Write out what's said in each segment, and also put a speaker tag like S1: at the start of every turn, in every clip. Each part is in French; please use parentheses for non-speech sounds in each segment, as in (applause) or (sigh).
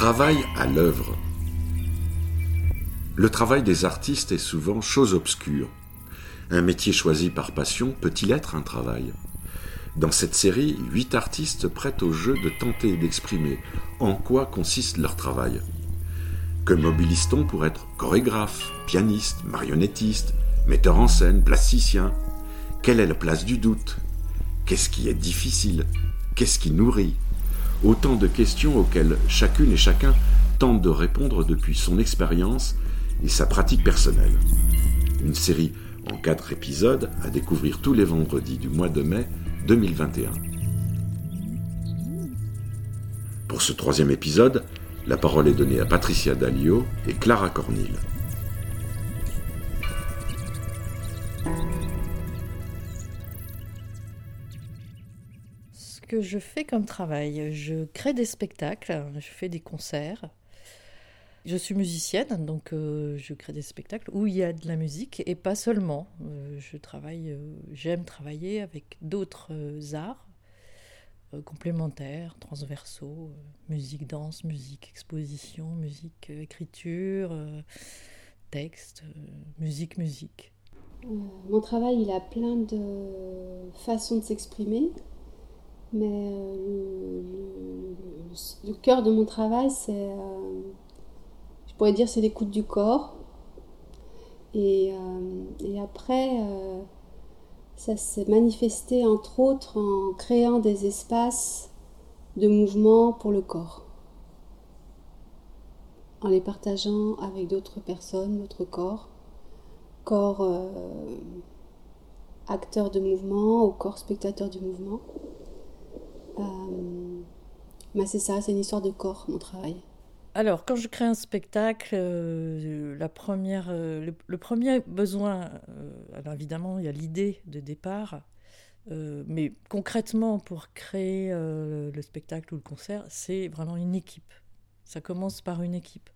S1: Travail à l'œuvre. Le travail des artistes est souvent chose obscure. Un métier choisi par passion peut-il être un travail? Dans cette série, huit artistes prêtent au jeu de tenter d'exprimer en quoi consiste leur travail. Que mobilise-t-on pour être chorégraphe, pianiste, marionnettiste, metteur en scène, plasticien? Quelle est la place du doute? Qu'est-ce qui est difficile? Qu'est-ce qui nourrit? Autant de questions auxquelles chacune et chacun tente de répondre depuis son expérience et sa pratique personnelle. Une série en quatre épisodes à découvrir tous les vendredis du mois de mai 2021. Pour ce troisième épisode, la parole est donnée à Patricia Dalio et Clara Cornille.
S2: Que je fais comme travail Je crée des spectacles, je fais des concerts. Je suis musicienne, donc euh, je crée des spectacles où il y a de la musique et pas seulement. Euh, je travaille, euh, j'aime travailler avec d'autres arts complémentaires, transversaux, musique, danse, musique, exposition, musique, écriture, texte, musique, musique.
S3: Mon travail, il a plein de façons de s'exprimer. Mais euh, le, cœur de mon travail, c'est, euh, je pourrais dire, c'est l'écoute du corps. Et, euh, après, ça s'est manifesté entre autres en créant des espaces de mouvement pour le corps. En les partageant avec d'autres personnes, notre corps. Corps acteur de mouvement ou corps spectateur du mouvement. Euh, c'est ça, c'est une histoire de corps, mon travail.
S2: Alors, quand je crée un spectacle, euh, la première, euh, le, premier besoin, alors évidemment, il y a l'idée de départ, mais concrètement, pour créer le spectacle ou le concert, c'est vraiment une équipe. Ça commence par une équipe.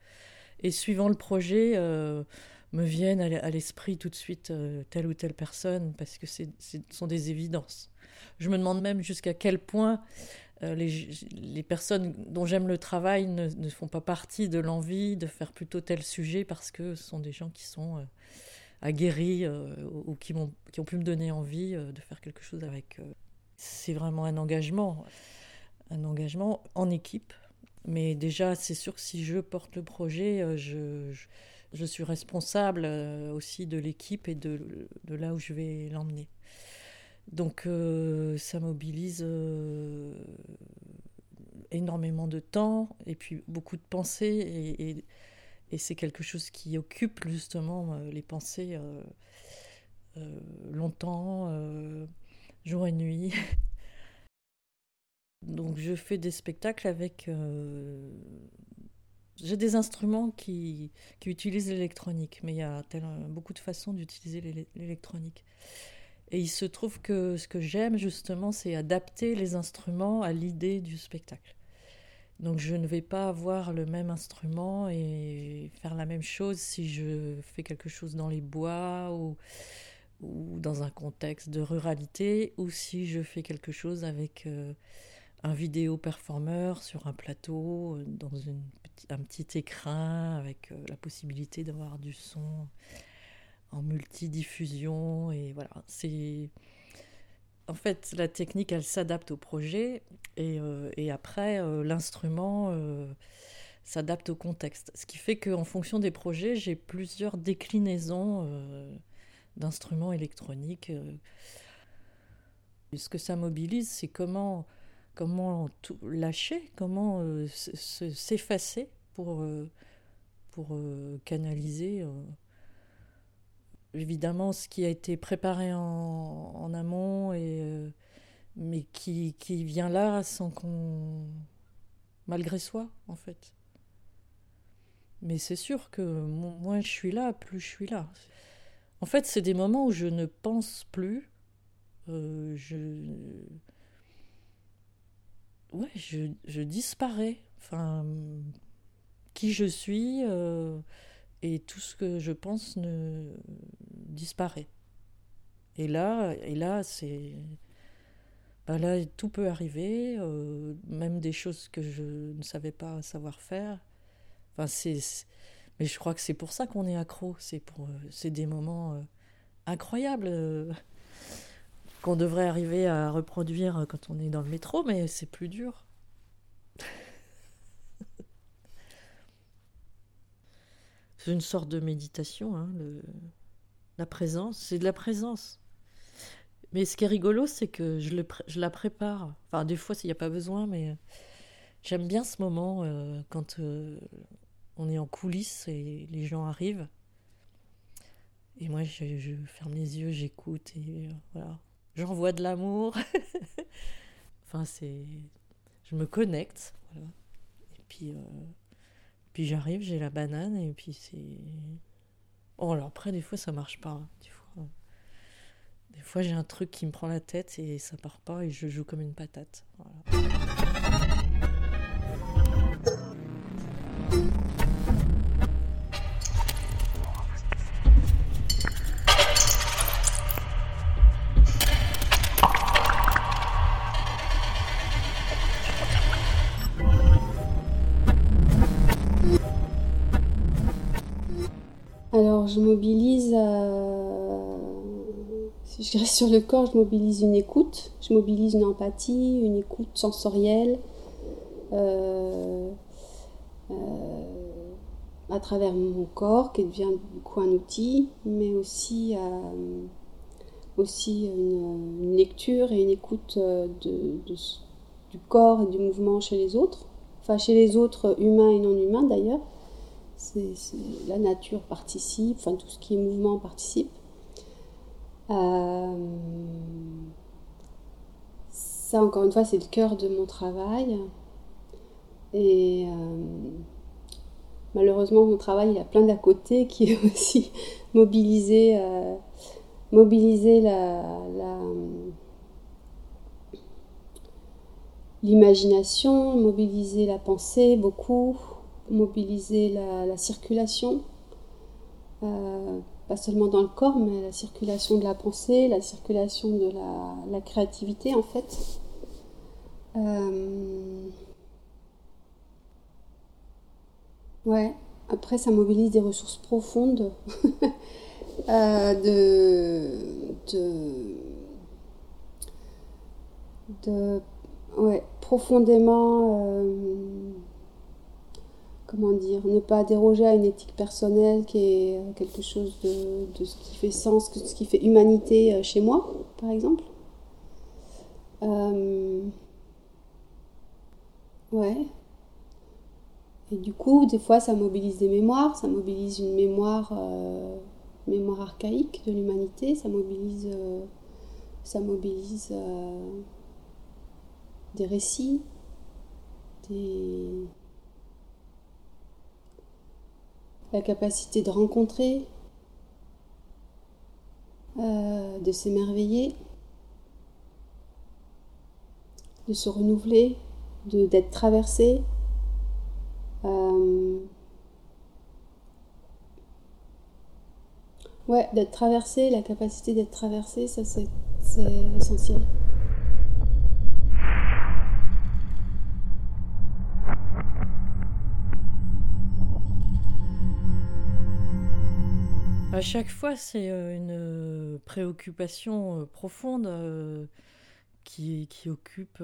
S2: Et suivant le projet, me viennent à l'esprit tout de suite telle ou telle personne, parce que ce sont des évidences. Je me demande même jusqu'à quel point euh, les, personnes dont j'aime le travail ne, font pas partie de l'envie de faire plutôt tel sujet parce que ce sont des gens qui sont euh, aguerris euh, ou qui, ont, qui ont pu me donner envie de faire quelque chose avec. c'est vraiment un engagement, un engagement en équipe. Mais déjà, c'est sûr que si je porte le projet, je, je, suis responsable aussi de l'équipe et de, de là où je vais l'emmener. Donc euh, ça mobilise euh, énormément de temps et puis beaucoup de pensées et, c'est quelque chose qui occupe justement euh, les pensées longtemps, jour et nuit. (laughs) Donc je fais des spectacles avec... j'ai des instruments qui, qui utilisent l'électronique, mais il y a beaucoup de façons d'utiliser l'électronique. Et il se trouve que ce que j'aime justement, c'est adapter les instruments à l'idée du spectacle. Donc je ne vais pas avoir le même instrument et faire la même chose si je fais quelque chose dans les bois ou, dans un contexte de ruralité ou si je fais quelque chose avec euh, un vidéo performeur sur un plateau, euh, dans un petit écrin avec euh, la possibilité d'avoir du son en multidiffusion et voilà. C'est en fait la technique elle s'adapte au projet et, euh, après euh, l'instrument euh, s'adapte au contexte. Ce qui fait qu'en fonction des projets j'ai plusieurs déclinaisons d'instruments électroniques ce que ça mobilise c'est comment comment tout lâcher comment s'effacer pour pour canaliser évidemment ce qui a été préparé en, amont, et, euh, mais qui, qui, vient là sans qu'on. malgré soi, en fait. Mais c'est sûr que moins je suis là, plus je suis là. En fait, c'est des moments où je ne pense plus. Euh, je. Ouais, je, je, disparais. Enfin, qui je suis. Euh, et tout ce que je pense ne disparaît. Et là, et là, c'est, ben là, tout peut arriver. Euh, même des choses que je ne savais pas savoir faire. Enfin, c'est, mais je crois que c'est pour ça qu'on est accro. C'est pour, c'est des moments incroyables qu'on devrait arriver à reproduire quand on est dans le métro, mais c'est plus dur. (laughs) c'est une sorte de méditation, hein, la présence, c'est de la présence. Mais ce qui est rigolo, c'est que je, la prépare. Enfin, des fois, s'il n'y a pas besoin, mais j'aime bien ce moment euh, quand euh, on est en coulisses et les gens arrivent. Et moi, je, ferme les yeux, j'écoute et euh, voilà j'envoie de l'amour. (laughs) enfin, c'est. Je me connecte. Voilà. Et puis, euh, puis j'arrive, j'ai la banane, et puis c'est. Bon, alors après, des fois, ça marche pas. Hein, des fois, des fois j'ai un truc qui me prend la tête et ça part pas, et je joue comme une patate.
S3: Je mobilise, euh, si je reste sur le corps, je mobilise une écoute, je mobilise une empathie, une écoute sensorielle, euh, euh, à travers mon corps qui devient du coup un outil, mais aussi, une, lecture et une écoute du corps et du mouvement chez les autres, enfin chez les autres humains et non humains d'ailleurs la nature participe, enfin tout ce qui est mouvement participe. Euh, ça, encore une fois, c'est le cœur de mon travail. Et euh, malheureusement, mon travail, il a plein d'à côté qui est (laughs) aussi mobiliser, euh, mobiliser la, l'imagination, mobiliser la pensée beaucoup, mobiliser la, circulation, euh, pas seulement dans le corps, mais la circulation de la pensée, la circulation de la, créativité en fait. Euh, ouais, après ça mobilise des ressources profondes (laughs) euh, de, de, de, ouais, profondément comment dire, ne pas déroger à une éthique personnelle qui est euh, quelque chose de, ce qui fait sens, de ce qui fait humanité euh, chez moi, par exemple. Euh, ouais. Et du coup, des fois, ça mobilise des mémoires, ça mobilise une mémoire, mémoire archaïque de l'humanité, ça mobilise, ça mobilise des récits, des la capacité de rencontrer, euh, de s'émerveiller, de se renouveler, d'être traversé. Euh, ouais, d'être traversé, la capacité d'être traversé, ça c'est essentiel.
S2: À chaque fois, c'est euh, une euh, préoccupation euh, profonde qui, occupe,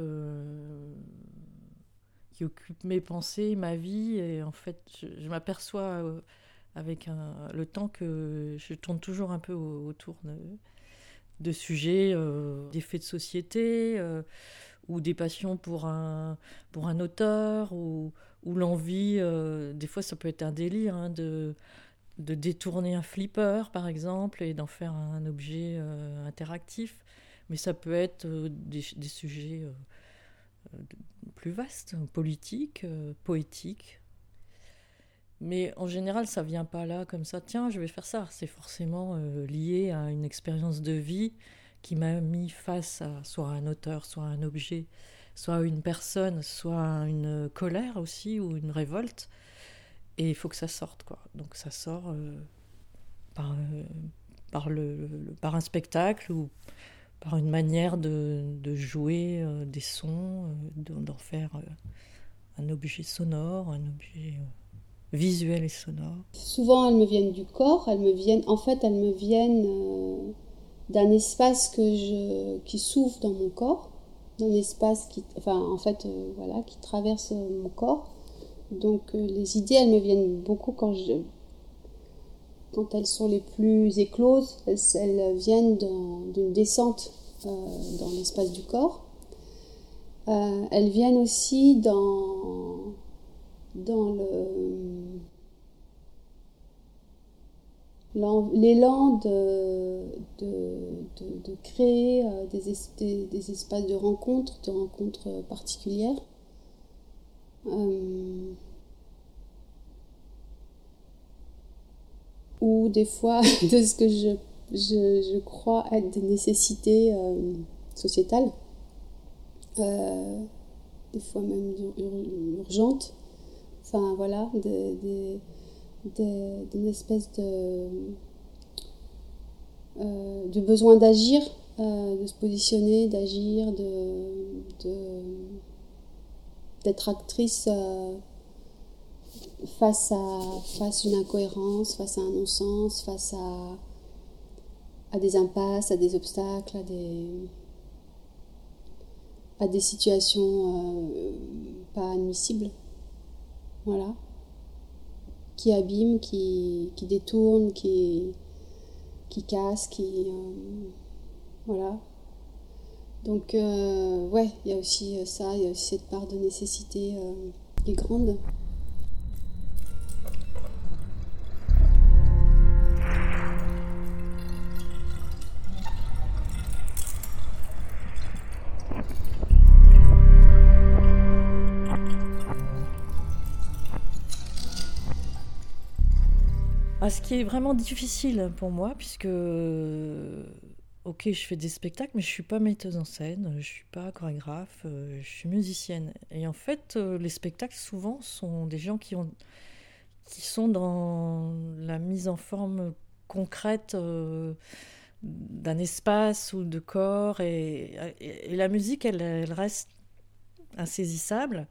S2: qui occupe mes pensées, ma vie. Et en fait, je, m'aperçois avec le temps que je tourne toujours un peu autour de, sujets, d'effets de société, ou des passions pour un, pour un auteur, ou, ou l'envie, des fois ça peut être un délire, hein, de de détourner un flipper, par exemple, et d'en faire un objet euh, interactif. Mais ça peut être euh, des, sujets euh, plus vastes, politiques, poétiques. Mais en général, ça vient pas là comme ça. Tiens, je vais faire ça. C'est forcément lié à une expérience de vie qui m'a mis face à soit un auteur, soit un objet, soit une personne, soit une colère aussi ou une révolte et il faut que ça sorte quoi. Donc ça sort euh, par, euh, par, le, par un spectacle ou par une manière de, jouer des sons, d'en faire un objet sonore, un objet visuel et sonore
S3: Souvent, elles me viennent du corps. Elles me viennent, en fait, elles me viennent d'un espace que je, qui s'ouvre dans mon corps, d'un espace qui, enfin, en fait, voilà, qui traverse mon corps. Donc, les idées, elles me viennent beaucoup quand elles sont les plus écloses, elles, viennent d'une descente euh, dans l'espace du corps. Euh, elles viennent aussi dans, l'élan de, créer euh, des, espaces de rencontres, de rencontres particulières ou des fois (laughs) de ce que je, je, crois être des nécessités euh, sociétales, euh, des fois même urgentes. Enfin voilà, des, des, espèces de, euh, de besoin d'agir, de se positionner, d'agir, de, d'être actrice face à face une incohérence, face à un non-sens, face à, à des impasses, à des obstacles, à des, à des situations euh, pas admissibles. Voilà. Qui abîment, qui, qui détournent, qui, qui cassent, qui. Euh, voilà. Donc, euh, ouais, il y a aussi ça, il y a aussi cette part de nécessité qui est grande.
S2: ce qui est vraiment difficile pour moi, puisque, ok, je fais des spectacles, mais je suis pas metteuse en scène, je suis pas chorégraphe, euh, je suis musicienne. Et en fait, euh, les spectacles, souvent, sont des gens qui, ont, qui sont dans la mise en forme concrète euh, d'un espace ou de corps. Et, la musique, elle, elle reste insaisissable.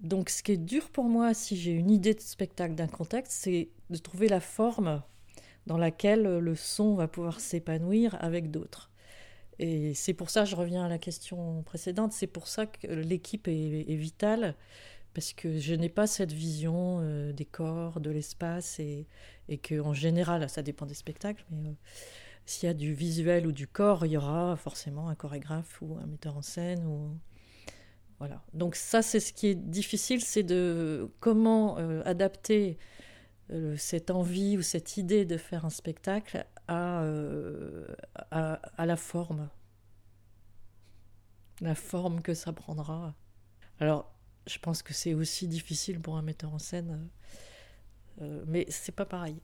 S2: Donc ce qui est dur pour moi, si j'ai une idée de spectacle, d'un contexte, c'est de trouver la forme dans laquelle le son va pouvoir s'épanouir avec d'autres. Et c'est pour ça, je reviens à la question précédente, c'est pour ça que l'équipe est, vitale, parce que je n'ai pas cette vision euh, des corps, de l'espace, et, qu'en général, ça dépend des spectacles, mais euh, s'il y a du visuel ou du corps, il y aura forcément un chorégraphe ou un metteur en scène ou voilà. Donc ça, c'est ce qui est difficile, c'est de comment euh, adapter cette envie ou cette idée de faire un spectacle à, euh, à, la forme, la forme que ça prendra. Alors, je pense que c'est aussi difficile pour un metteur en scène, mais c'est pas pareil.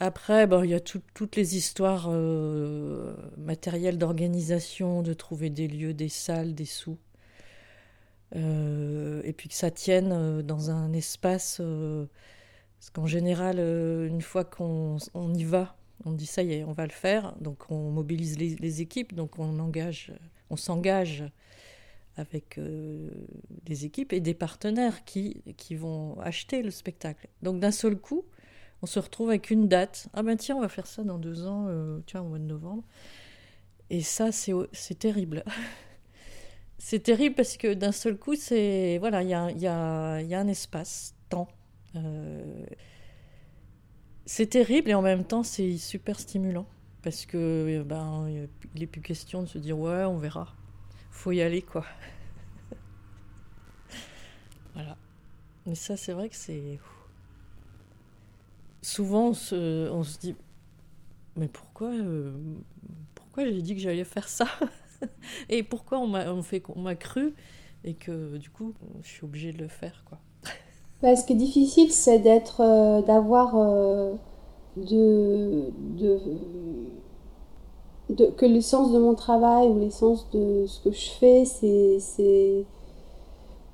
S2: Après, bon, il y a toutes les histoires matérielles d'organisation, de trouver des lieux, des salles, des sous. Euh, et puis que ça tienne euh, dans un espace. Euh, parce qu'en général, une fois qu'on y va, on dit ça y est, on va le faire. Donc on mobilise les, équipes, donc on engage, on s'engage avec des équipes et des partenaires qui, vont acheter le spectacle. Donc d'un seul coup, on se retrouve avec une date. Ah ben tiens, on va faire ça dans deux ans, tiens, au mois de novembre. Et ça, c'est terrible. (laughs) c'est terrible parce que d'un seul coup, c'est voilà, il y a, un espace, temps. Euh, c'est terrible et en même temps, c'est super stimulant parce que ben, il n'est plus question de se dire ouais, on verra. Faut y aller quoi. (laughs) voilà. Mais ça, c'est vrai que c'est souvent on se, on dit mais pourquoi euh, pourquoi j'ai dit que j'allais faire ça? (laughs) Et pourquoi on m'a fait qu'on m'a cru et que du coup je suis obligée de le faire quoi.
S3: Bah, ce qui est difficile c'est d'être euh, d'avoir euh, de, de, de, que de mon travail ou l'essence de ce que je fais c'est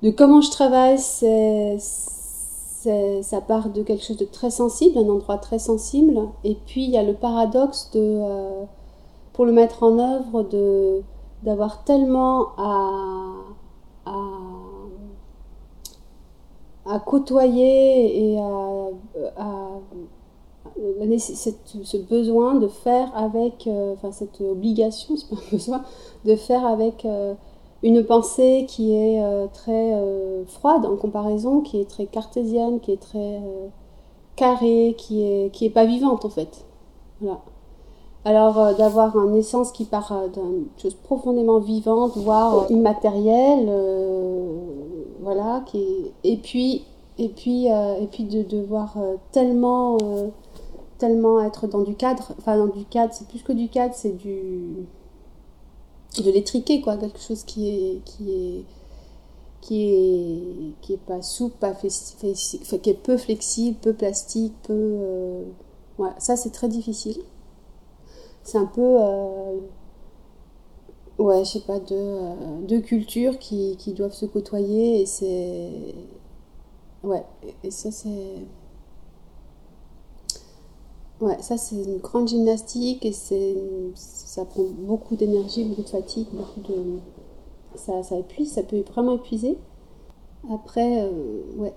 S3: de comment je travaille c'est ça part de quelque chose de très sensible, un endroit très sensible, et puis il y a le paradoxe de, euh, pour le mettre en œuvre, de, d'avoir tellement à, à, à côtoyer et à, à ce besoin de faire avec, euh, enfin cette obligation, (laughs) c'est pas un besoin, de faire avec euh, une pensée qui est euh, très froide en comparaison, qui est très cartésienne, qui est très carrée, qui est, qui est pas vivante en fait. Voilà. Alors d'avoir un essence qui part d'une chose profondément vivante, voire immatérielle, voilà, qui et puis et puis et puis de devoir tellement tellement être dans du cadre, enfin dans du cadre, c'est plus que du cadre, c'est du de l'étriquer quoi, quelque chose qui est qui est qui est qui est pas souple, pas qui est peu flexible, peu plastique, peu euh, ça c'est très difficile. C'est un peu euh, ouais, je sais pas deux, euh, deux cultures qui, qui doivent se côtoyer et c'est ouais, et ça c'est Ouais, ça c'est une grande gymnastique et c'est ça prend beaucoup d'énergie, beaucoup de fatigue, beaucoup de ça, ça épuise, ça peut vraiment épuiser. Après, euh, ouais,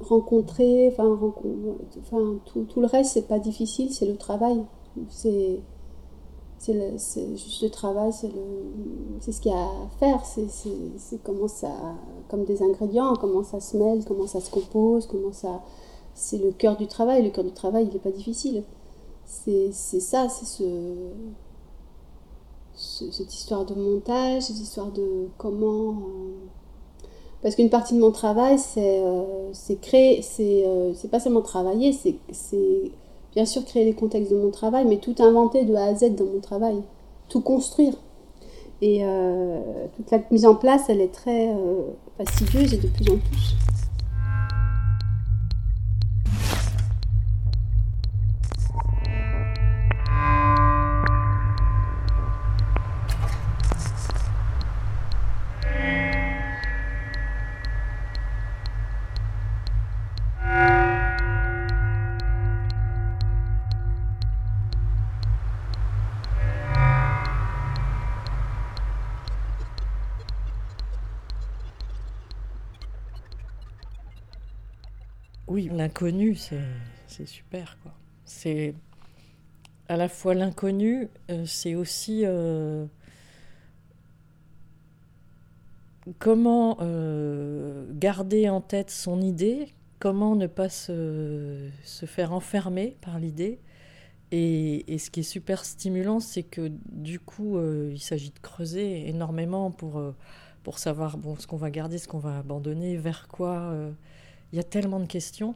S3: rencontrer, enfin, enfin tout, tout, le reste c'est pas difficile, c'est le travail, c'est c'est juste le travail, c'est ce qu'il y a à faire, c'est comment ça, comme des ingrédients, comment ça se mêle, comment ça se compose, comment ça, c'est le cœur du travail. Le cœur du travail, il n'est pas difficile. C'est ça, c'est ce, cette histoire de montage, cette histoire de comment. Euh, parce qu'une partie de mon travail, c'est euh, créer, euh, c'est pas seulement travailler, c'est bien sûr créer les contextes de mon travail, mais tout inventer de A à Z dans mon travail, tout construire. Et toute la mise en place, elle est très fastidieuse et de plus en plus.
S2: Oui, l'inconnu, c'est super. C'est à la fois l'inconnu, euh, c'est aussi euh, comment euh, garder en tête son idée, comment ne pas se, faire enfermer par l'idée. Et, ce qui est super stimulant, c'est que du coup, il s'agit de creuser énormément pour, savoir ce qu'on va garder, ce qu'on va abandonner, vers quoi il y a tellement de questions.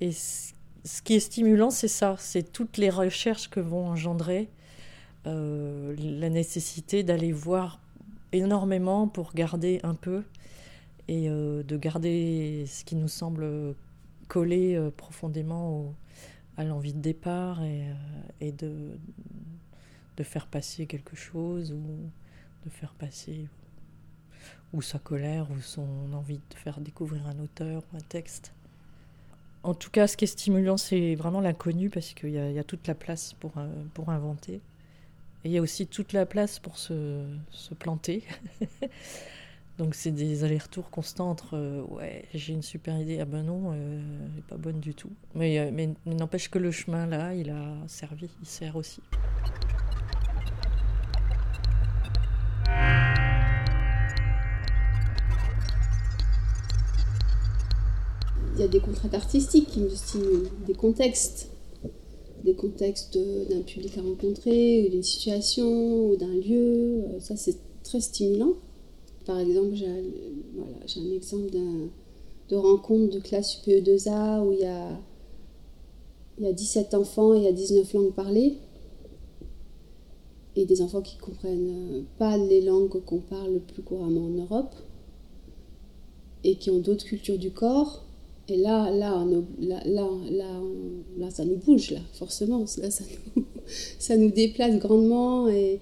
S2: Et ce qui est stimulant, c'est ça, c'est toutes les recherches que vont engendrer euh, la nécessité d'aller voir énormément pour garder un peu et euh, de garder ce qui nous semble collé euh, profondément à l'envie de départ et, et de, de faire passer quelque chose ou de faire passer ou sa colère, ou son envie de faire découvrir un auteur ou un texte. En tout cas, ce qui est stimulant, c'est vraiment l'inconnu, parce qu'il y, a toute la place pour, euh, pour inventer. Et il y a aussi toute la place pour se, se planter. (laughs) Donc c'est des allers-retours constants entre euh, ouais j'ai une super idée ah ben non euh, elle n'est pas bonne du tout mais n'empêche que le chemin là il a servi il sert aussi.
S3: Il y a des contraintes artistiques qui me stimulent, des contextes, des contextes d'un public à rencontrer, ou d'une situation, ou d'un lieu. Euh, ça, c'est très stimulant. Par exemple, j'ai un exemple de rencontre de classe UPE2A où il y, a, il y a 17 enfants et il y a 19 langues parlées. Et des enfants qui ne comprennent pas les langues qu'on parle le plus couramment en Europe et qui ont d'autres cultures du corps et là, là, là, là, là, ça nous bouge, là, forcément. Là, ça, nous, (laughs) ça nous déplace grandement. Et,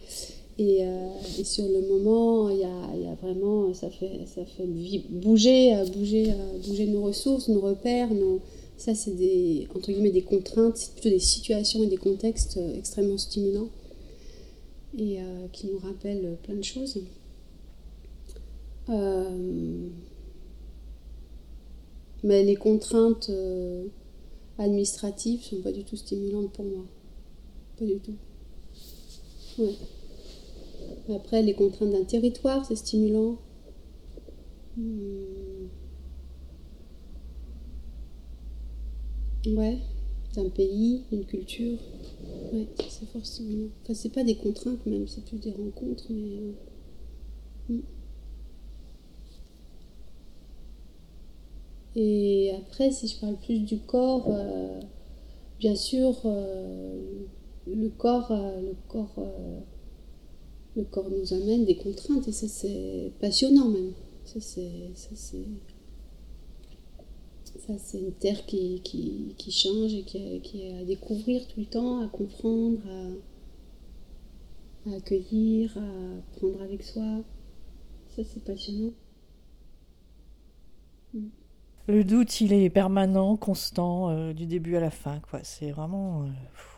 S3: euh, et sur le moment, il y a, y a, vraiment, ça fait, ça fait bouger, bouger, bouger nos ressources, nos repères. Nos, ça, c'est des, entre guillemets, des contraintes, c'est plutôt des situations et des contextes extrêmement stimulants. et qui nous rappelle plein de choses. Mais les contraintes administratives sont pas du tout stimulantes pour moi. Pas du tout. Ouais. Après, les contraintes d'un territoire, c'est stimulant. Hmm. Ouais, d'un pays, d'une culture. Ouais, c'est forcément. Enfin, c'est pas des contraintes même, c'est plus des rencontres, mais. Euh, hmm. Et après, si je parle plus du corps, euh, bien sûr, euh, le corps, le corps le corps nous amène des contraintes et ça c'est passionnant même. Ça c'est, ça c'est, ça c'est une terre qui, qui, qui change et qui, qui, est à découvrir tout le temps, à comprendre, à, accueillir, à prendre avec soi. Ça c'est passionnant.
S2: Mm. Le doute, il est permanent, constant, euh, du début à la fin. Quoi. C'est vraiment... Euh,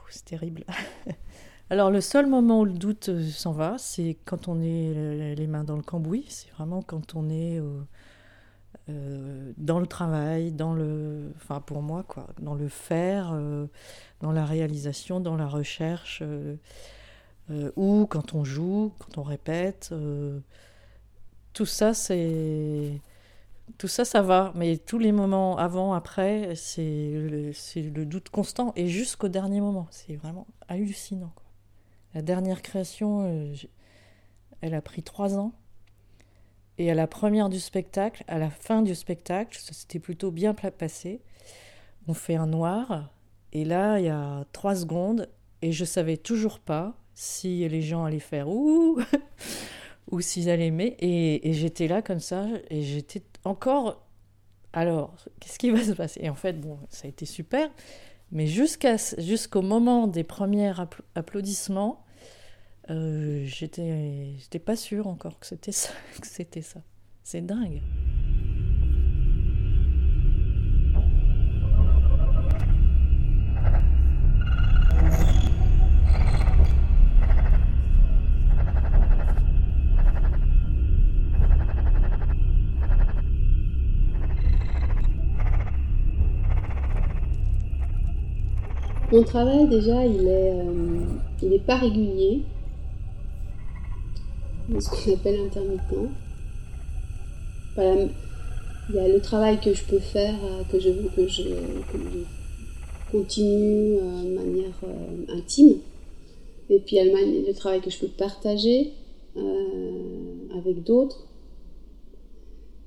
S2: c'est terrible. (laughs) Alors le seul moment où le doute euh, s'en va, c'est quand on est les mains dans le cambouis, c'est vraiment quand on est dans le travail, dans le, enfin pour moi quoi, dans le faire, dans la réalisation, dans la recherche, ou quand on joue, quand on répète, tout ça c'est tout ça, ça va, mais tous les moments avant, après, c'est le, doute constant et jusqu'au dernier moment. C'est vraiment hallucinant. La dernière création, euh, elle a pris trois ans. Et à la première du spectacle, à la fin du spectacle, ça plutôt bien passé. On fait un noir. Et là, il y a trois secondes. Et je savais toujours pas si les gens allaient faire ouh ou s'ils allaient aimer. Et, j'étais là comme ça. Et j'étais encore. Alors, qu'est-ce qui va se passer? Et en fait, bon, ça a été super. Mais jusqu'à, jusqu'au moment des premiers applaudissements, euh, j'étais, pas sûre encore que c'était. (laughs) Que c'était ça. C'est dingue.
S3: Mon travail déjà, il est, euh, pas régulier ce qu'on appelle intermittent. il y a le travail que je peux faire, euh, que je, que je, continue euh, de manière intime. Et puis il y a le, travail que je peux partager avec d'autres.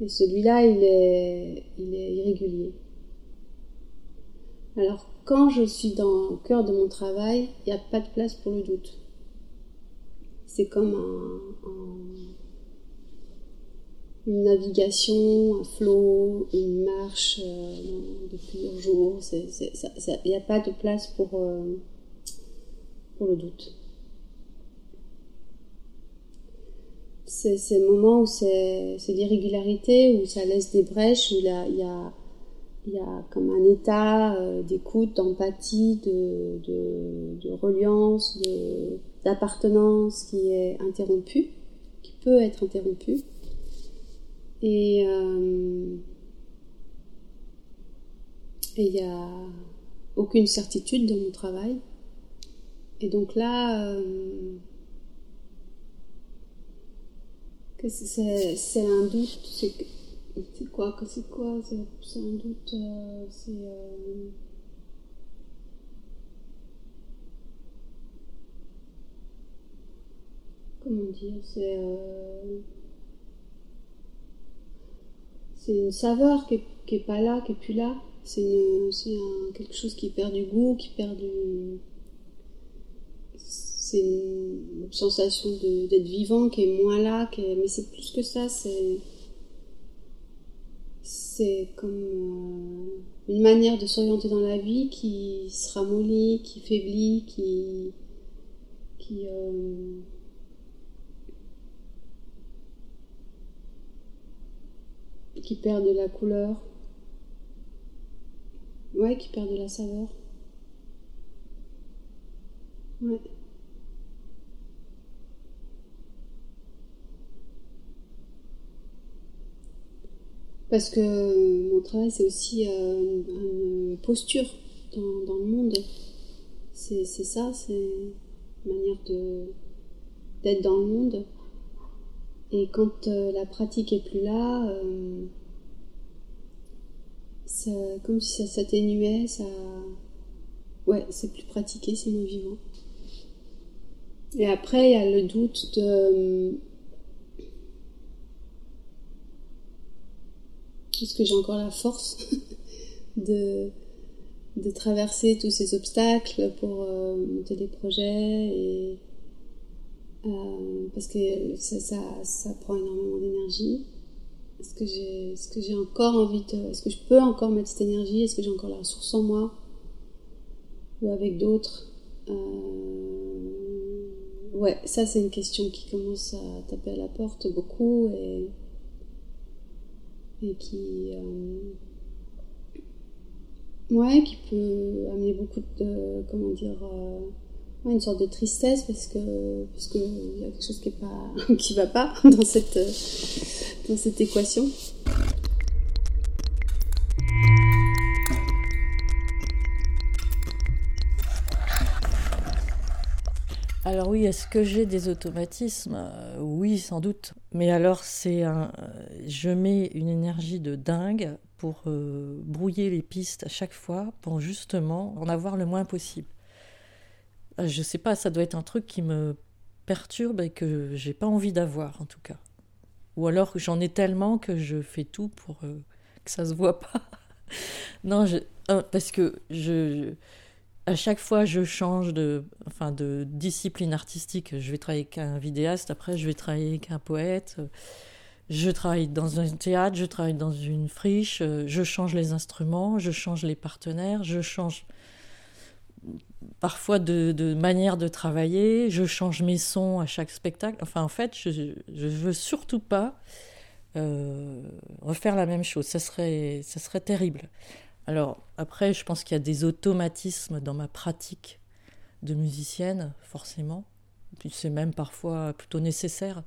S3: Et celui-là, il est, il est irrégulier. Alors, quand je suis dans le cœur de mon travail, il n'y a pas de place pour le doute c'est comme une navigation, un flot, une marche de plusieurs jours. Il n'y a pas de place pour, euh, pour le doute. C'est ces moments où c'est l'irrégularité, où ça laisse des brèches, où il y a, il y a comme un état euh, d'écoute, d'empathie, de, de, de reliance, d'appartenance qui est interrompu, qui peut être interrompu. Et euh, il n'y a aucune certitude dans mon travail. Et donc là, euh, c'est un doute, quoi, c'est quoi, c'est un doute, euh, c'est comment dire, c'est euh, c'est une saveur qui est, qui est, pas là, qui est plus là. C'est quelque chose qui perd du goût, qui perd du. C'est une sensation d'être vivant qui est moins là, mais c'est plus que ça. C'est c'est comme euh, une manière de s'orienter dans la vie qui se ramollit, qui faiblit, qui qui euh, qui perd de la couleur. Ouais, qui perd de la saveur. Ouais. Parce que mon travail, c'est aussi une posture dans, le monde. C'est ça, c'est une manière d'être dans le monde. Et quand la pratique est plus là, comme si ça s'atténuait, ça. Ouais, c'est plus pratiqué, c'est moins vivant. Et après, il y a le doute de. Est-ce que j'ai encore la force (laughs) de, de traverser tous ces obstacles pour euh, monter des projets et, euh, Parce que ça, ça, ça prend énormément d'énergie. Est-ce que j'ai est-ce que j'ai encore envie de est-ce que je peux encore mettre cette énergie? Est-ce que j'ai encore la ressource en moi? Ou avec d'autres? Euh, Ouais, ça c'est une question qui commence à taper à la porte beaucoup et et qui euh, ouais qui peut amener beaucoup de comment dire euh, une sorte de tristesse parce que il y a quelque chose qui est pas (laughs) qui va pas dans cette dans cette équation.
S2: Alors oui, est-ce que j'ai des automatismes? Euh, Oui, sans doute. Mais alors c'est un, je mets une énergie de dingue pour euh, brouiller les pistes à chaque fois, pour justement en avoir le moins possible. Euh, je sais pas, ça doit être un truc qui me perturbe et que j'ai pas envie d'avoir en tout cas. Ou alors j'en ai tellement que je fais tout pour euh, que ça se voit pas. (laughs) non, euh, parce que je, à chaque fois je change de, enfin, de discipline artistique. Je vais travailler avec un vidéaste, après je vais travailler avec un poète. Je travaille dans un théâtre, je travaille dans une friche, je change les instruments, je change les partenaires, je change parfois de, manière de travailler, je change mes sons à chaque spectacle. Enfin, en fait, je ne veux surtout pas euh, refaire la même chose. Ça serait, ça serait terrible. Alors, après, je pense qu'il y a des automatismes dans ma pratique de musicienne, forcément. C'est même parfois plutôt nécessaire.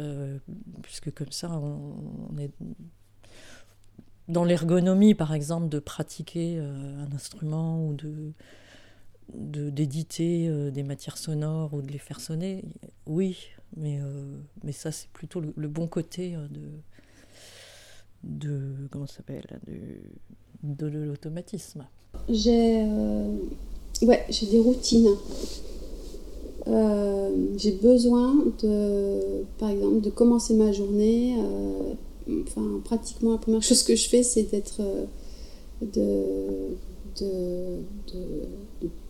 S2: Euh, puisque comme ça, on, est dans l'ergonomie, par exemple, de pratiquer euh, un instrument ou d'éditer euh, des matières sonores ou de les faire sonner, oui, mais, ça c'est plutôt le, bon côté de, de comment s'appelle de, l'automatisme.
S3: J'ai j'ai des routines. j'ai besoin de, par exemple, de commencer ma journée. enfin, pratiquement la première chose que je fais, c'est d'être de de,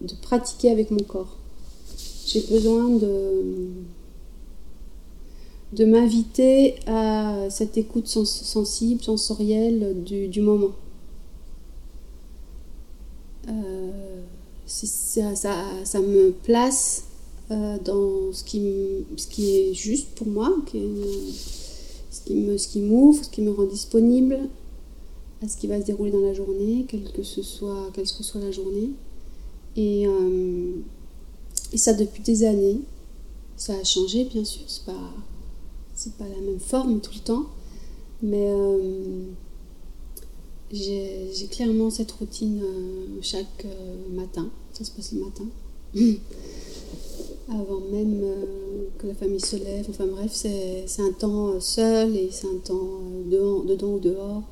S3: de, pratiquer avec mon corps. J'ai besoin de, de m'inviter à cette écoute sensible, sensorielle du, moment. Euh, ça, me place euh, dans ce qui, est juste pour moi, ce qui m'ouvre, ce qui me rend disponible, à ce qui va se dérouler dans la journée, quelle que soit, quelle que soit la journée. Et, euh, et ça depuis des années. Ça a changé, bien sûr. C'est pas, pas la même forme tout le temps, mais j'ai, clairement cette routine euh, chaque matin. Ça se passe le matin. (laughs) Avant même que la famille se lève. Enfin bref, c'est, un temps seul et c'est un temps dedans ou dehors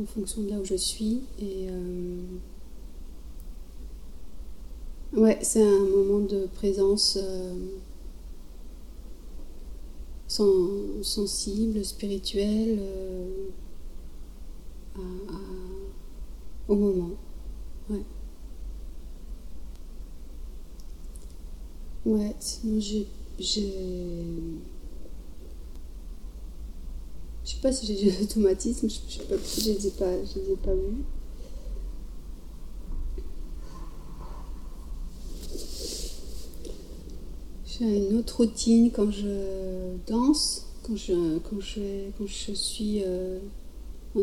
S3: en fonction de là où je suis. Et euh, ouais, c'est un moment de présence euh, sensible, spirituel euh, au moment. Ouais. Ouais, sinon j'ai je sais pas si j'ai des (laughs) automatismes, je, sais pas, les ai pas, je les ai pas vus. J'ai une autre routine quand je danse, quand je, quand je, quand je suis euh,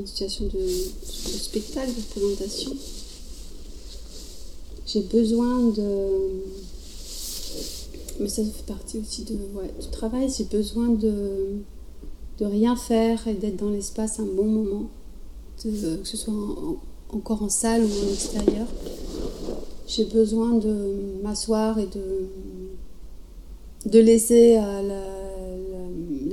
S3: situation de, spectacle, de présentation. J'ai besoin de. Mais ça fait partie aussi de, ouais, du travail, j'ai besoin de de rien faire et d'être dans l'espace un bon moment, que ce soit encore en salle ou en extérieur. J'ai besoin de m'asseoir et de, de laisser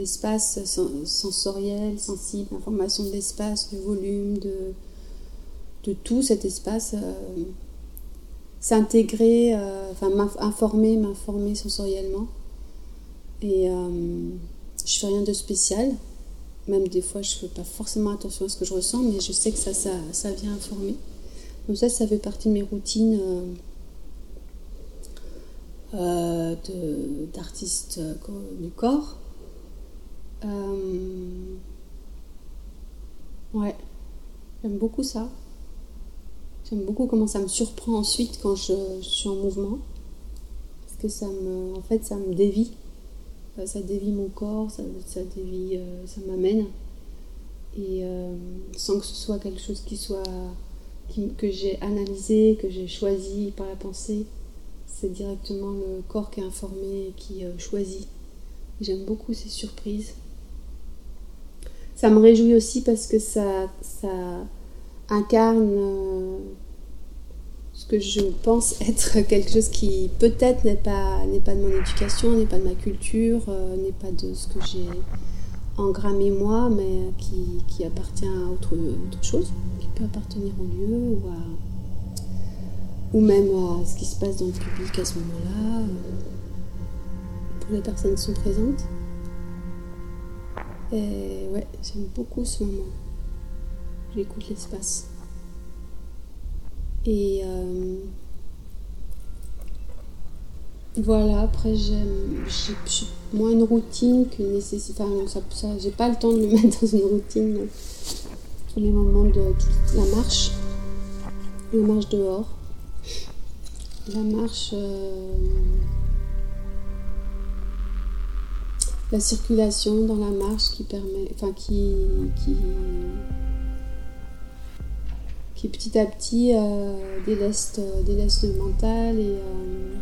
S3: l'espace sensoriel, sensible, l'information de l'espace, du volume, de, de tout cet espace euh, s'intégrer, euh, enfin m'informer, m'informer sensoriellement. Et euh, je fais rien de spécial. Même des fois, je fais pas forcément attention à ce que je ressens, mais je sais que ça, ça, ça vient informer. Donc ça, ça fait partie de mes routines euh, d'artiste du corps. Ouais, j'aime beaucoup ça. J'aime beaucoup comment ça me surprend ensuite quand je, suis en mouvement. Parce que ça me, en fait, ça me dévie. Euh, ça dévie mon corps, ça, dévie, euh, ça m'amène. Et euh, sans que ce soit quelque chose qui soit que j'ai analysé, que j'ai choisi par la pensée, c'est directement le corps qui est informé et qui choisit. J'aime beaucoup ces surprises. Ça me réjouit aussi parce que ça, ça incarne euh, ce que je pense (laughs) être quelque chose qui peut-être n'est pas, n'est pas de mon éducation, n'est pas de ma culture, euh, n'est pas de ce que j'ai engrammé moi, mais qui, qui appartient à autre, autre, chose, qui peut appartenir au lieu ou, ou même à ce qui se passe dans le public à ce moment-là, euh, pour les personnes qui sont présentes. Et ouais, j'aime beaucoup ce moment j'écoute l'espace. Et euh, voilà, après j'aime, j'ai moins une routine qu'une nécessité. Enfin, ça, j'ai pas le temps de le (laughs) mettre dans une routine tous les moments de la marche, la marche dehors, la marche. Euh, la circulation dans la marche qui permet, enfin qui, qui qui petit à petit euh, déleste, euh, le mental et, euh,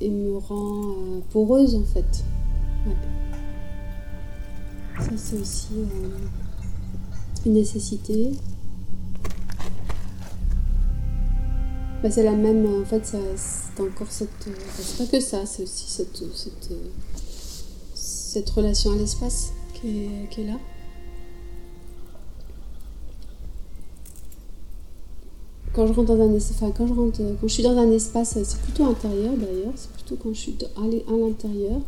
S3: et me rend euh, poreuse en fait. Ça c'est aussi une nécessité. Bah, c'est la même, en fait, c'est encore cette. c'est pas que ça, c'est aussi cette, cette, cette relation à l'espace qui est, là. quand je rentre dans un enfin, quand je rentre, quand je suis dans un espace, c'est plutôt intérieur d'ailleurs, c'est plutôt quand je suis à l'intérieur.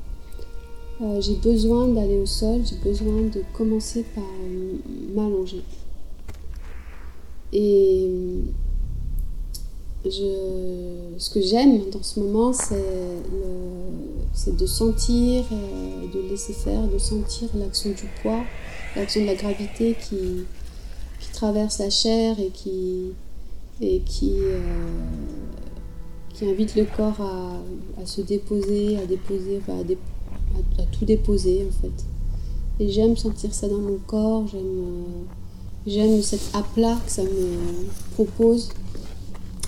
S3: Euh, j'ai besoin d'aller au sol, j'ai besoin de commencer par euh, m'allonger. Et je, ce que j'aime dans ce moment, c'est de sentir, euh, de laisser faire, de sentir l'action du poids, l'action de la gravité qui, traverse la chair et qui, euh, invite le corps à, se déposer, à déposer, à, tout déposer en fait. Et j'aime sentir ça dans mon corps, j'aime euh, j'aime cet aplat que ça me propose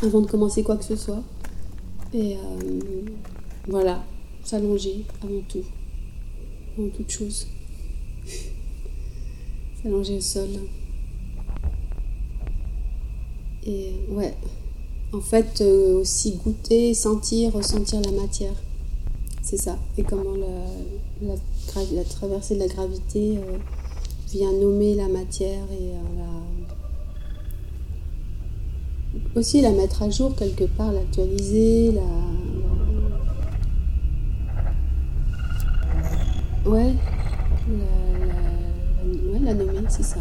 S3: avant de commencer quoi que ce soit. Et euh, voilà, s'allonger avant tout, avant toute chose. (laughs) s'allonger au sol. Et ouais, en fait, euh, aussi goûter, sentir, ressentir la matière. C'est ça. Et comment la, traversée de la gravité euh, vient nommer la matière et euh, la... aussi la mettre à jour quelque part, l'actualiser, la... Ouais, la, la nommer, c'est ça.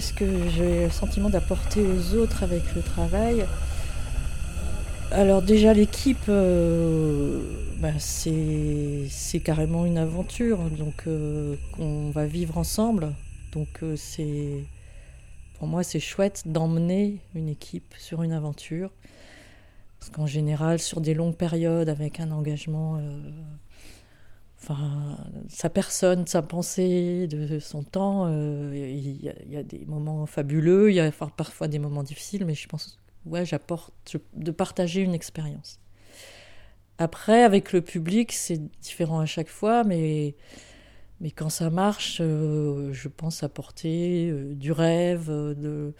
S2: Que j'ai le sentiment d'apporter aux autres avec le travail Alors déjà l'équipe, euh, bah, c'est carrément une aventure donc qu'on va vivre ensemble. Donc c'est pour moi c'est chouette d'emmener une équipe sur une aventure. Parce qu'en général, sur des longues périodes, avec un engagement enfin, sa personne, sa pensée, de son temps. Euh, il, y a, des moments fabuleux, il y a parfois des moments difficiles, mais je pense, ouais, j'apporte de partager une expérience. Après, avec le public, c'est différent à chaque fois, mais, mais quand ça marche, euh, je pense apporter euh, du rêve, de, de,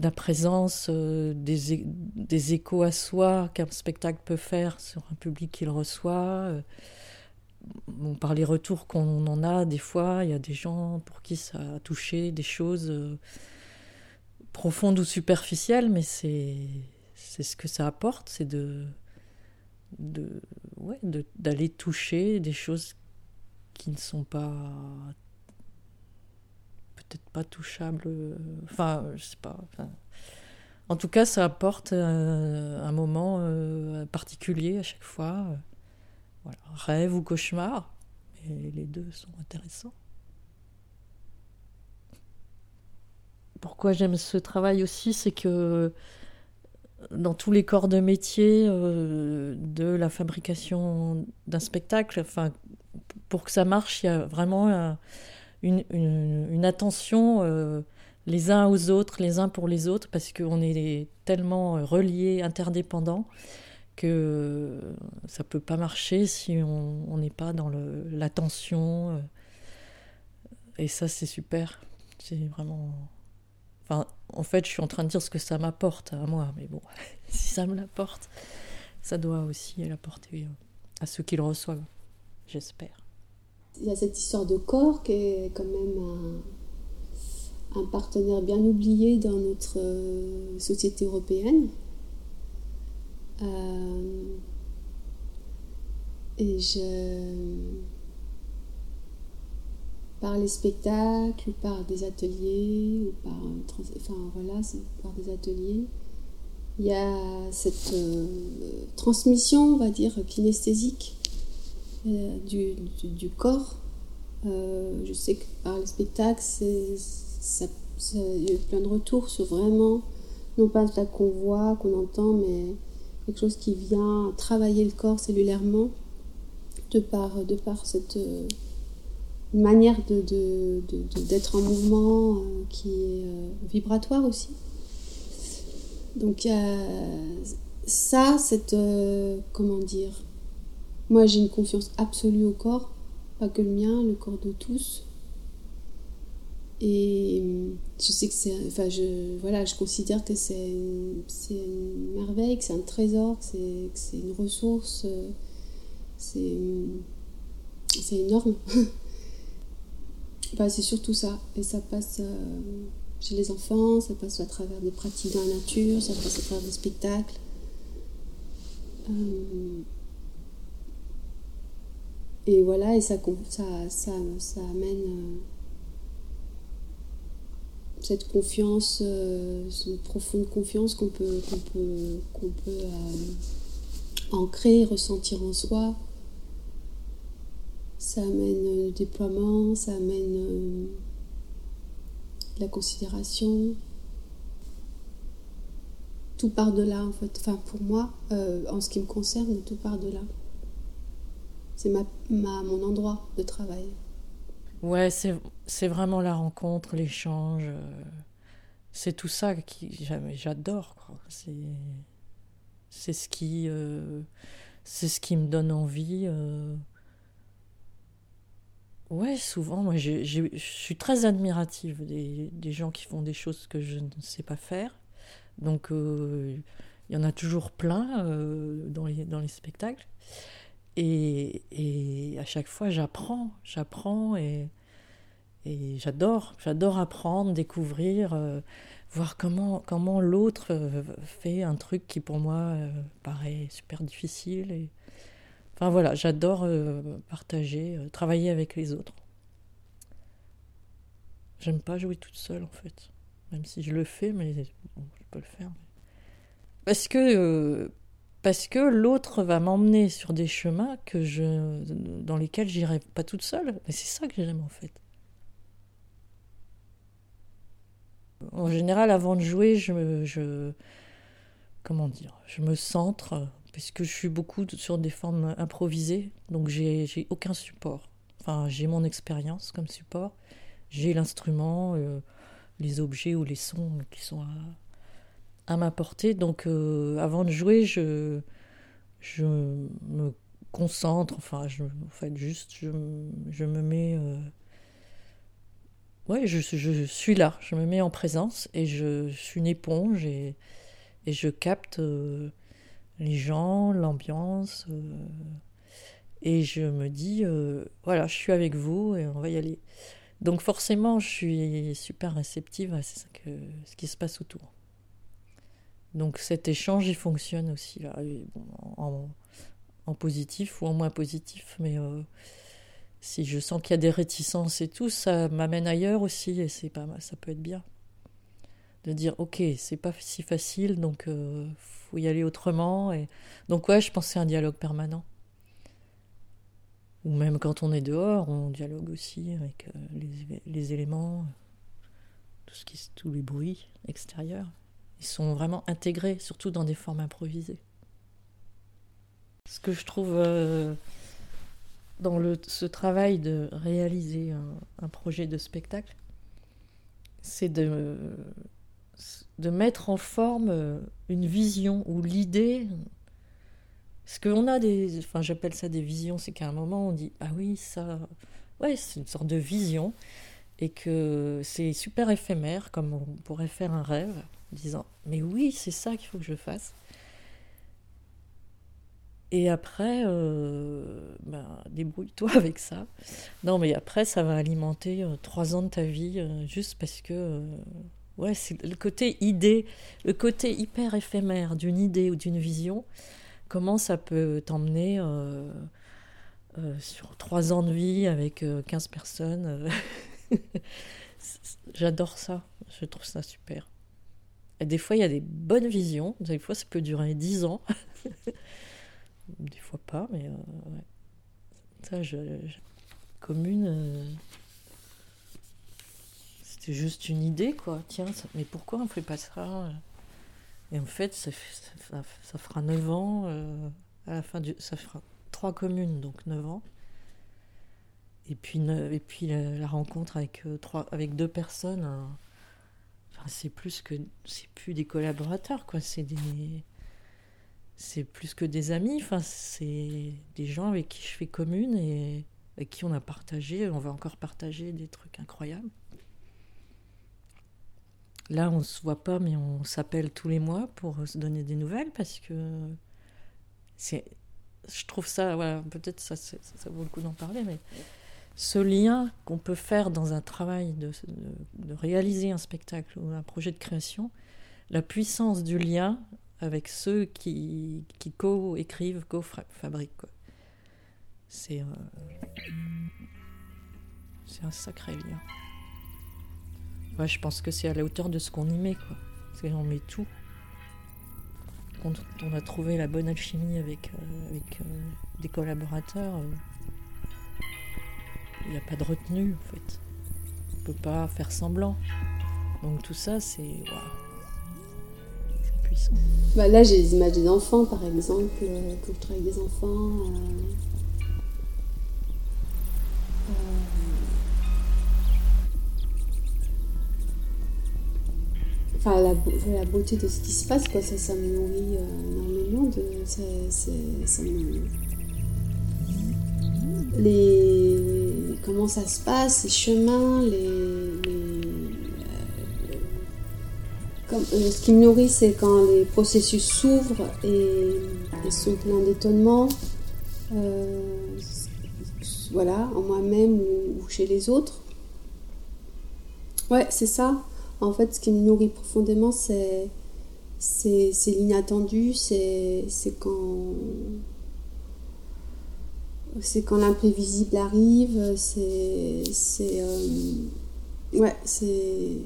S2: la présence, des, des, échos à soi qu'un spectacle peut faire sur un public qu'il reçoit par les retours qu'on en a, des fois, il y a des gens pour qui ça a touché des choses euh, profondes ou superficielles, mais c'est ce que ça apporte, c'est de d'aller toucher des choses qui ne sont pas peut-être pas touchables. Euh, enfin, je sais pas. en tout cas, ça apporte euh, un moment particulier à chaque fois. Voilà, rêve ou cauchemar, et les deux sont intéressants. Pourquoi j'aime ce travail aussi, c'est que dans tous les corps de métier euh, de la fabrication d'un spectacle, pour que ça marche, il y a vraiment une, attention euh, les uns aux autres, les uns pour les autres, parce qu'on est tellement reliés, interdépendants, que ça peut pas marcher si on n'est pas dans l'attention. Euh. Et ça, c'est super. C'est vraiment. Enfin, en fait, je suis en train de dire ce que ça m'apporte à moi, mais bon, (laughs) si ça me l'apporte, ça doit aussi l'apporter à ceux qui le reçoivent, j'espère.
S3: Il y a cette histoire de corps qui est quand même un, un partenaire bien oublié dans notre euh, société européenne. Euh, et je. Par les spectacles, ou par des ateliers, ou par. Enfin voilà, par des ateliers, il y a cette euh, transmission, on va dire, kinesthésique euh, du, du, corps. je sais que par les spectacles, il y a eu plein de retours sur vraiment, non pas ça qu'on voit, qu'on entend, mais quelque chose qui vient travailler le corps cellulairement de par, de par cette euh, manière d'être de, de, en mouvement euh, qui est euh, vibratoire aussi. Donc ça, cette... comment dire Moi j'ai une confiance absolue au corps, pas que le mien, le corps de tous. Et je sais que c'est. Enfin, je, voilà, je considère que c'est une, une, merveille, que c'est un trésor, que c'est une ressource. C'est énorme. (laughs) bah, c'est surtout ça. Et ça passe euh, chez les enfants, ça passe à travers des pratiques dans la nature, ça passe à travers des spectacles. Euh, et voilà, et ça, ça, ça, ça amène euh, cette confiance, euh, cette profonde confiance qu'on peut, peut, peut euh, ancrer, ressentir en soi. Ça amène le déploiement, ça amène euh, la considération. Tout part de là, en fait. Enfin, pour moi, en ce qui me concerne, tout part de là. C'est ma, mon endroit de travail.
S2: Ouais, c'est vraiment la rencontre, l'échange. Euh, c'est tout ça qui j'adore. C'est ce qui euh, ce qui me donne envie. Euh. Ouais, souvent, moi, je suis très admirative des, gens qui font des choses que je ne sais pas faire. Donc, il y en a toujours plein dans les spectacles. Et, à chaque fois, j'apprends, j'apprends et, j'adore, j'adore apprendre, découvrir, euh, voir comment, comment l'autre euh, fait un truc qui pour moi euh, paraît super difficile. Enfin voilà, j'adore partager, travailler avec les autres. J'aime pas jouer toute seule en fait, même si je le fais, mais je peux le faire. Parce que parce que l'autre va m'emmener sur des chemins que je, dans lesquels j'irai pas toute seule. Mais c'est ça que j'aime en fait. En général, avant de jouer, je, comment dire, je me centre puisque je suis beaucoup sur des formes improvisées, donc j'ai aucun support. Enfin, j'ai mon expérience comme support, j'ai l'instrument, euh, les objets ou les sons qui sont à, portée. Donc, euh, avant de jouer, je, me concentre, enfin, je, en fait, juste, je, me mets. Euh, ouais, je, suis là, je me mets en présence et je, suis une éponge et, je capte les gens, l'ambiance. Euh, et je me dis, euh, voilà, je suis avec vous et on va y aller. Donc forcément, je suis super réceptive à ce qui se passe autour. Donc cet échange, il fonctionne aussi là, en, positif ou en moins positif, mais euh, si je sens qu'il y a des réticences et tout, ça m'amène ailleurs aussi et c'est pas ça peut être bien de dire ok, c'est pas si facile, donc faut y aller autrement. Et... Donc ouais, je pense c'est un dialogue permanent. Ou même quand on est dehors, on dialogue aussi avec euh, les, les, éléments, tout ce qui, tous les bruits extérieurs. Ils sont vraiment intégrés, surtout dans des formes improvisées. Ce que je trouve euh, dans ce travail de réaliser un, projet de spectacle, c'est de de mettre en forme euh, une vision ou l'idée. Parce qu'on a des. Enfin, j'appelle ça des visions, c'est qu'à un moment, on dit Ah oui, ça. Ouais, c'est une sorte de vision. Et que c'est super éphémère, comme on pourrait faire un rêve, disant Mais oui, c'est ça qu'il faut que je fasse. Et après, euh, ben, débrouille-toi (laughs) avec ça. Non, mais après, ça va alimenter euh, trois ans de ta vie, juste parce que Ouais, c'est le côté idée, le côté hyper éphémère d'une idée ou d'une vision. Comment ça peut t'emmener euh, euh, sur trois ans de vie avec 15 euh, personnes (laughs) J'adore ça, je trouve ça super. Des fois, il y a des bonnes visions, des fois, ça peut durer 10 ans. (laughs) des fois pas, mais ouais. Ça, je, commune c'est juste une idée, quoi. Tiens, mais pourquoi on fait pas ça Et en fait, ça, fera 9 ans, euh, à la fin ça fera trois communes, donc 9 ans. Et puis, et puis la, rencontre avec, euh, trois, avec deux personnes, hein. Enfin, c'est plus que, c'est plus des collaborateurs, quoi. C'est des, c'est plus que des amis. Enfin, c'est des gens avec qui je fais commune et avec qui on a partagé, on va encore partager des trucs incroyables. Là, on se voit pas, mais on s'appelle tous les mois pour se donner des nouvelles parce que c'est. Je trouve ça, voilà, peut-être ça, ça, vaut le coup d'en parler, mais ce lien qu'on peut faire dans un travail de, réaliser un spectacle ou un projet de création, la puissance du lien avec ceux qui, qui co-écrivent, co-fabriquent. C'est euh, c'est un sacré lien. Ouais, je pense que c'est à la hauteur de ce qu'on y met, quoi. Met tout. Quand on a trouvé la bonne alchimie avec, euh, avec euh, des collaborateurs, il n'y a pas de retenue, en fait. On peut pas faire semblant. Donc tout ça, c'est... C'est puissant.
S3: Bah là, j'ai des images des enfants, par exemple, quand je travaille avec des enfants. enfin, la, la, beauté de ce qui se passe, quoi, ça, ça me nourrit euh, énormément. De, ça, les, comment ça se passe, les chemins, les, euh, comme, euh, ce qui me nourrit, c'est quand les processus s'ouvrent et, sont pleins d'étonnement. voilà, en moi-même ou, ou chez les autres. Ouais, c'est ça. En fait, ce qui me nourrit profondément, c'est l'inattendu, c'est quand c'est quand l'imprévisible arrive, c'est c'est euh, ouais, c'est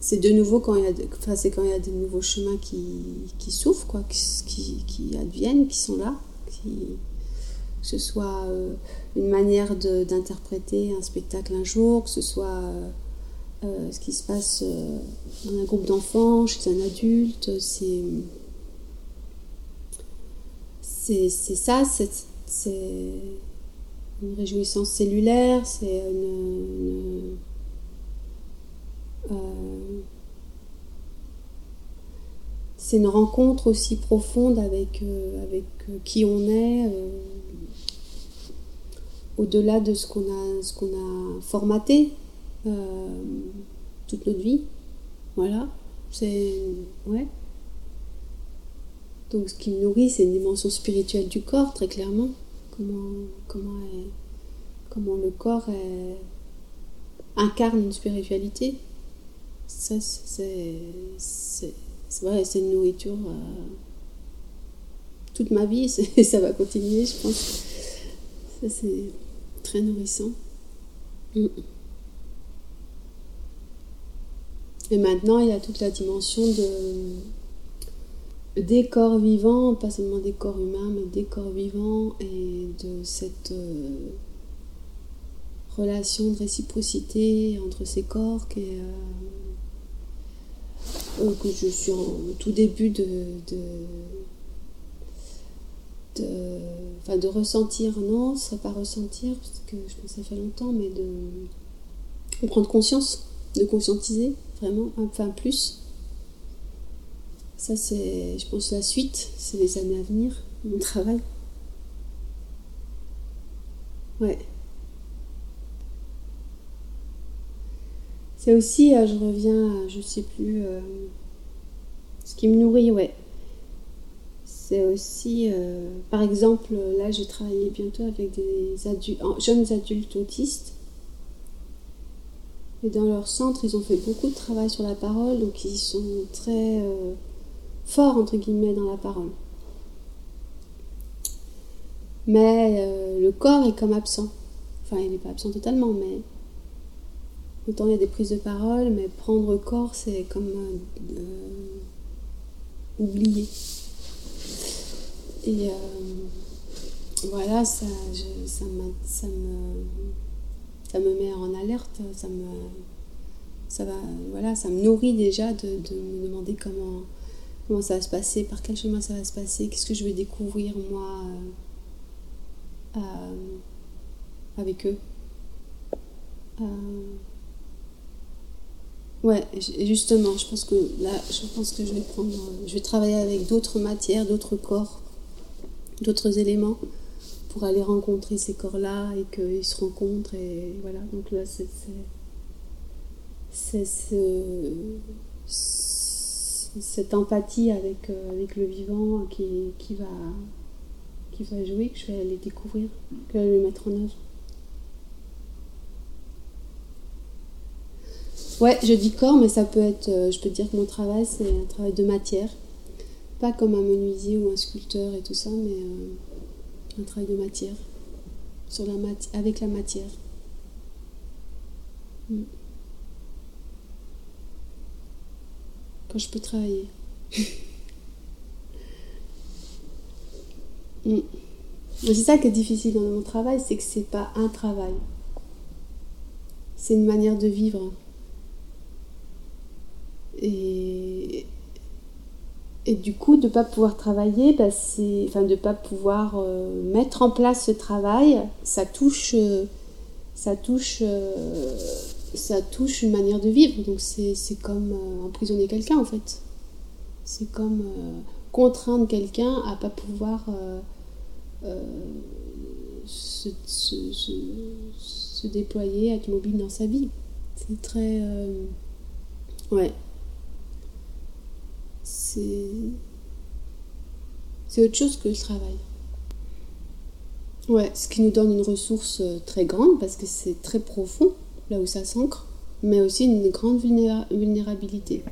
S3: c'est de nouveau quand il y a, enfin, c'est quand il y a des nouveaux chemins qui, qui souffrent, quoi, qui, qui, adviennent, qui sont là, qui, que ce soit euh, une manière d'interpréter un spectacle un jour, que ce soit euh, ce qui se passe dans un groupe d'enfants, chez un adulte, c'est c'est ça, c'est une réjouissance cellulaire, c'est une euh, c'est une rencontre aussi profonde avec, euh, avec euh, qui on est, au-delà de ce qu'on a, a formaté toute notre vie. Voilà, c'est. Ouais. Donc ce qui nourrit, c'est une dimension spirituelle du corps, très clairement. Comment, le corps incarne une spiritualité ça, c'est. C'est une nourriture. Euh, toute ma vie, (laughs) ça va continuer, je pense. Ça, c'est très nourrissant. Et maintenant, il y a toute la dimension de des corps vivants, pas seulement des corps humains, mais des corps vivants et de cette euh, relation de réciprocité entre ces corps qui est, euh, euh, que je suis en tout début de, de, enfin de ressentir, non, ce serait pas ressentir, parce que je pense que ça fait longtemps, mais de, prendre conscience, de conscientiser vraiment, enfin plus. Ça, c'est, je pense, la suite, c'est les années à venir, mon travail. Ouais. C'est aussi, euh, je reviens, je sais plus, euh, ce qui me nourrit, ouais. C'est aussi, euh, par exemple, là, j'ai travaillé bientôt avec des jeunes adultes autistes. Et dans leur centre, ils ont fait beaucoup de travail sur la parole, donc ils sont très forts, entre guillemets, dans la parole. Mais le corps est comme absent. Enfin, il n'est pas absent totalement, mais Autant il y a des prises de parole, mais prendre corps, c'est comme euh, oublier. Et euh, voilà, ça, ça, me, ça, me, met en alerte, ça me, ça va, voilà, ça me nourrit déjà de, me demander comment, comment ça va se passer, par quel chemin ça va se passer, qu'est-ce que je vais découvrir moi euh, avec eux? Ouais, justement, je pense que là, je pense que je vais prendre, je vais travailler avec d'autres matières, d'autres corps, d'autres éléments pour aller rencontrer ces corps-là et qu'ils se rencontrent et voilà. Donc là, c'est c'est cette empathie avec, euh, avec le vivant qui, qui, va, qui va jouer, que je vais aller découvrir, que je vais mettre en œuvre. Ouais, je dis corps, mais ça peut être. Euh, je peux dire que mon travail, c'est un travail de matière. Pas comme un menuisier ou un sculpteur et tout ça, mais euh, un travail de matière. Sur la avec la matière. Mm. Quand je peux travailler. (laughs) Mm. C'est ça qui est difficile dans mon travail, c'est que c'est pas un travail. C'est une manière de vivre. Et, et du coup, de ne pas pouvoir travailler, bah, enfin, de ne pas pouvoir euh, mettre en place ce travail, ça touche, euh, ça, touche, euh, ça touche une manière de vivre. Donc c'est comme emprisonner quelqu'un en fait. C'est comme contraindre quelqu'un à pas pouvoir se, se, se, se, déployer, être mobile dans sa vie. C'est très... ouais c'est autre chose que le travail. Ouais, ce qui nous donne une ressource euh, très grande parce que c'est très profond, là où ça s'ancre, mais aussi une grande vulnérabilité.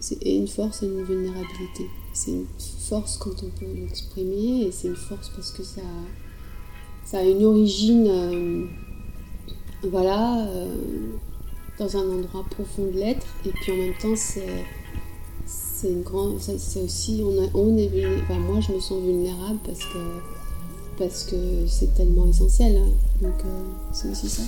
S3: C'est une force et une vulnérabilité. C'est une force quand on peut l'exprimer et c'est une force parce que ça, ça a une origine, euh, voilà, euh, dans un endroit profond de l'être et puis en même temps c'est une grande c'est aussi on est moi je me sens vulnérable parce que parce que c'est tellement essentiel. Hein. Donc, euh, c'est aussi ça.